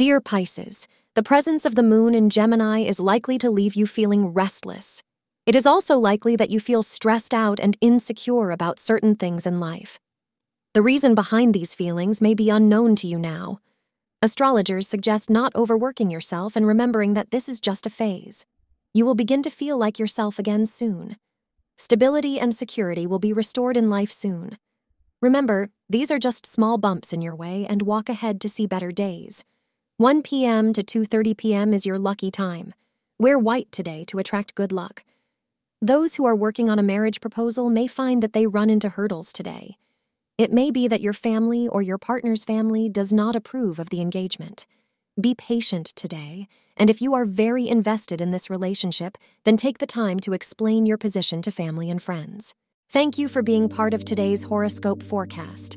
Dear Pisces, the presence of the moon in Gemini is likely to leave you feeling restless. It is also likely that you feel stressed out and insecure about certain things in life. The reason behind these feelings may be unknown to you now. Astrologers suggest not overworking yourself and remembering that this is just a phase. You will begin to feel like yourself again soon. Stability and security will be restored in life soon. Remember, these are just small bumps in your way and walk ahead to see better days. 1 p.m. to 2:30 p.m. is your lucky time. Wear white today to attract good luck. Those who are working on a marriage proposal may find that they run into hurdles today. It may be that your family or your partner's family does not approve of the engagement. Be patient today, and if you are very invested in this relationship, then take the time to explain your position to family and friends. Thank you for being part of today's horoscope forecast.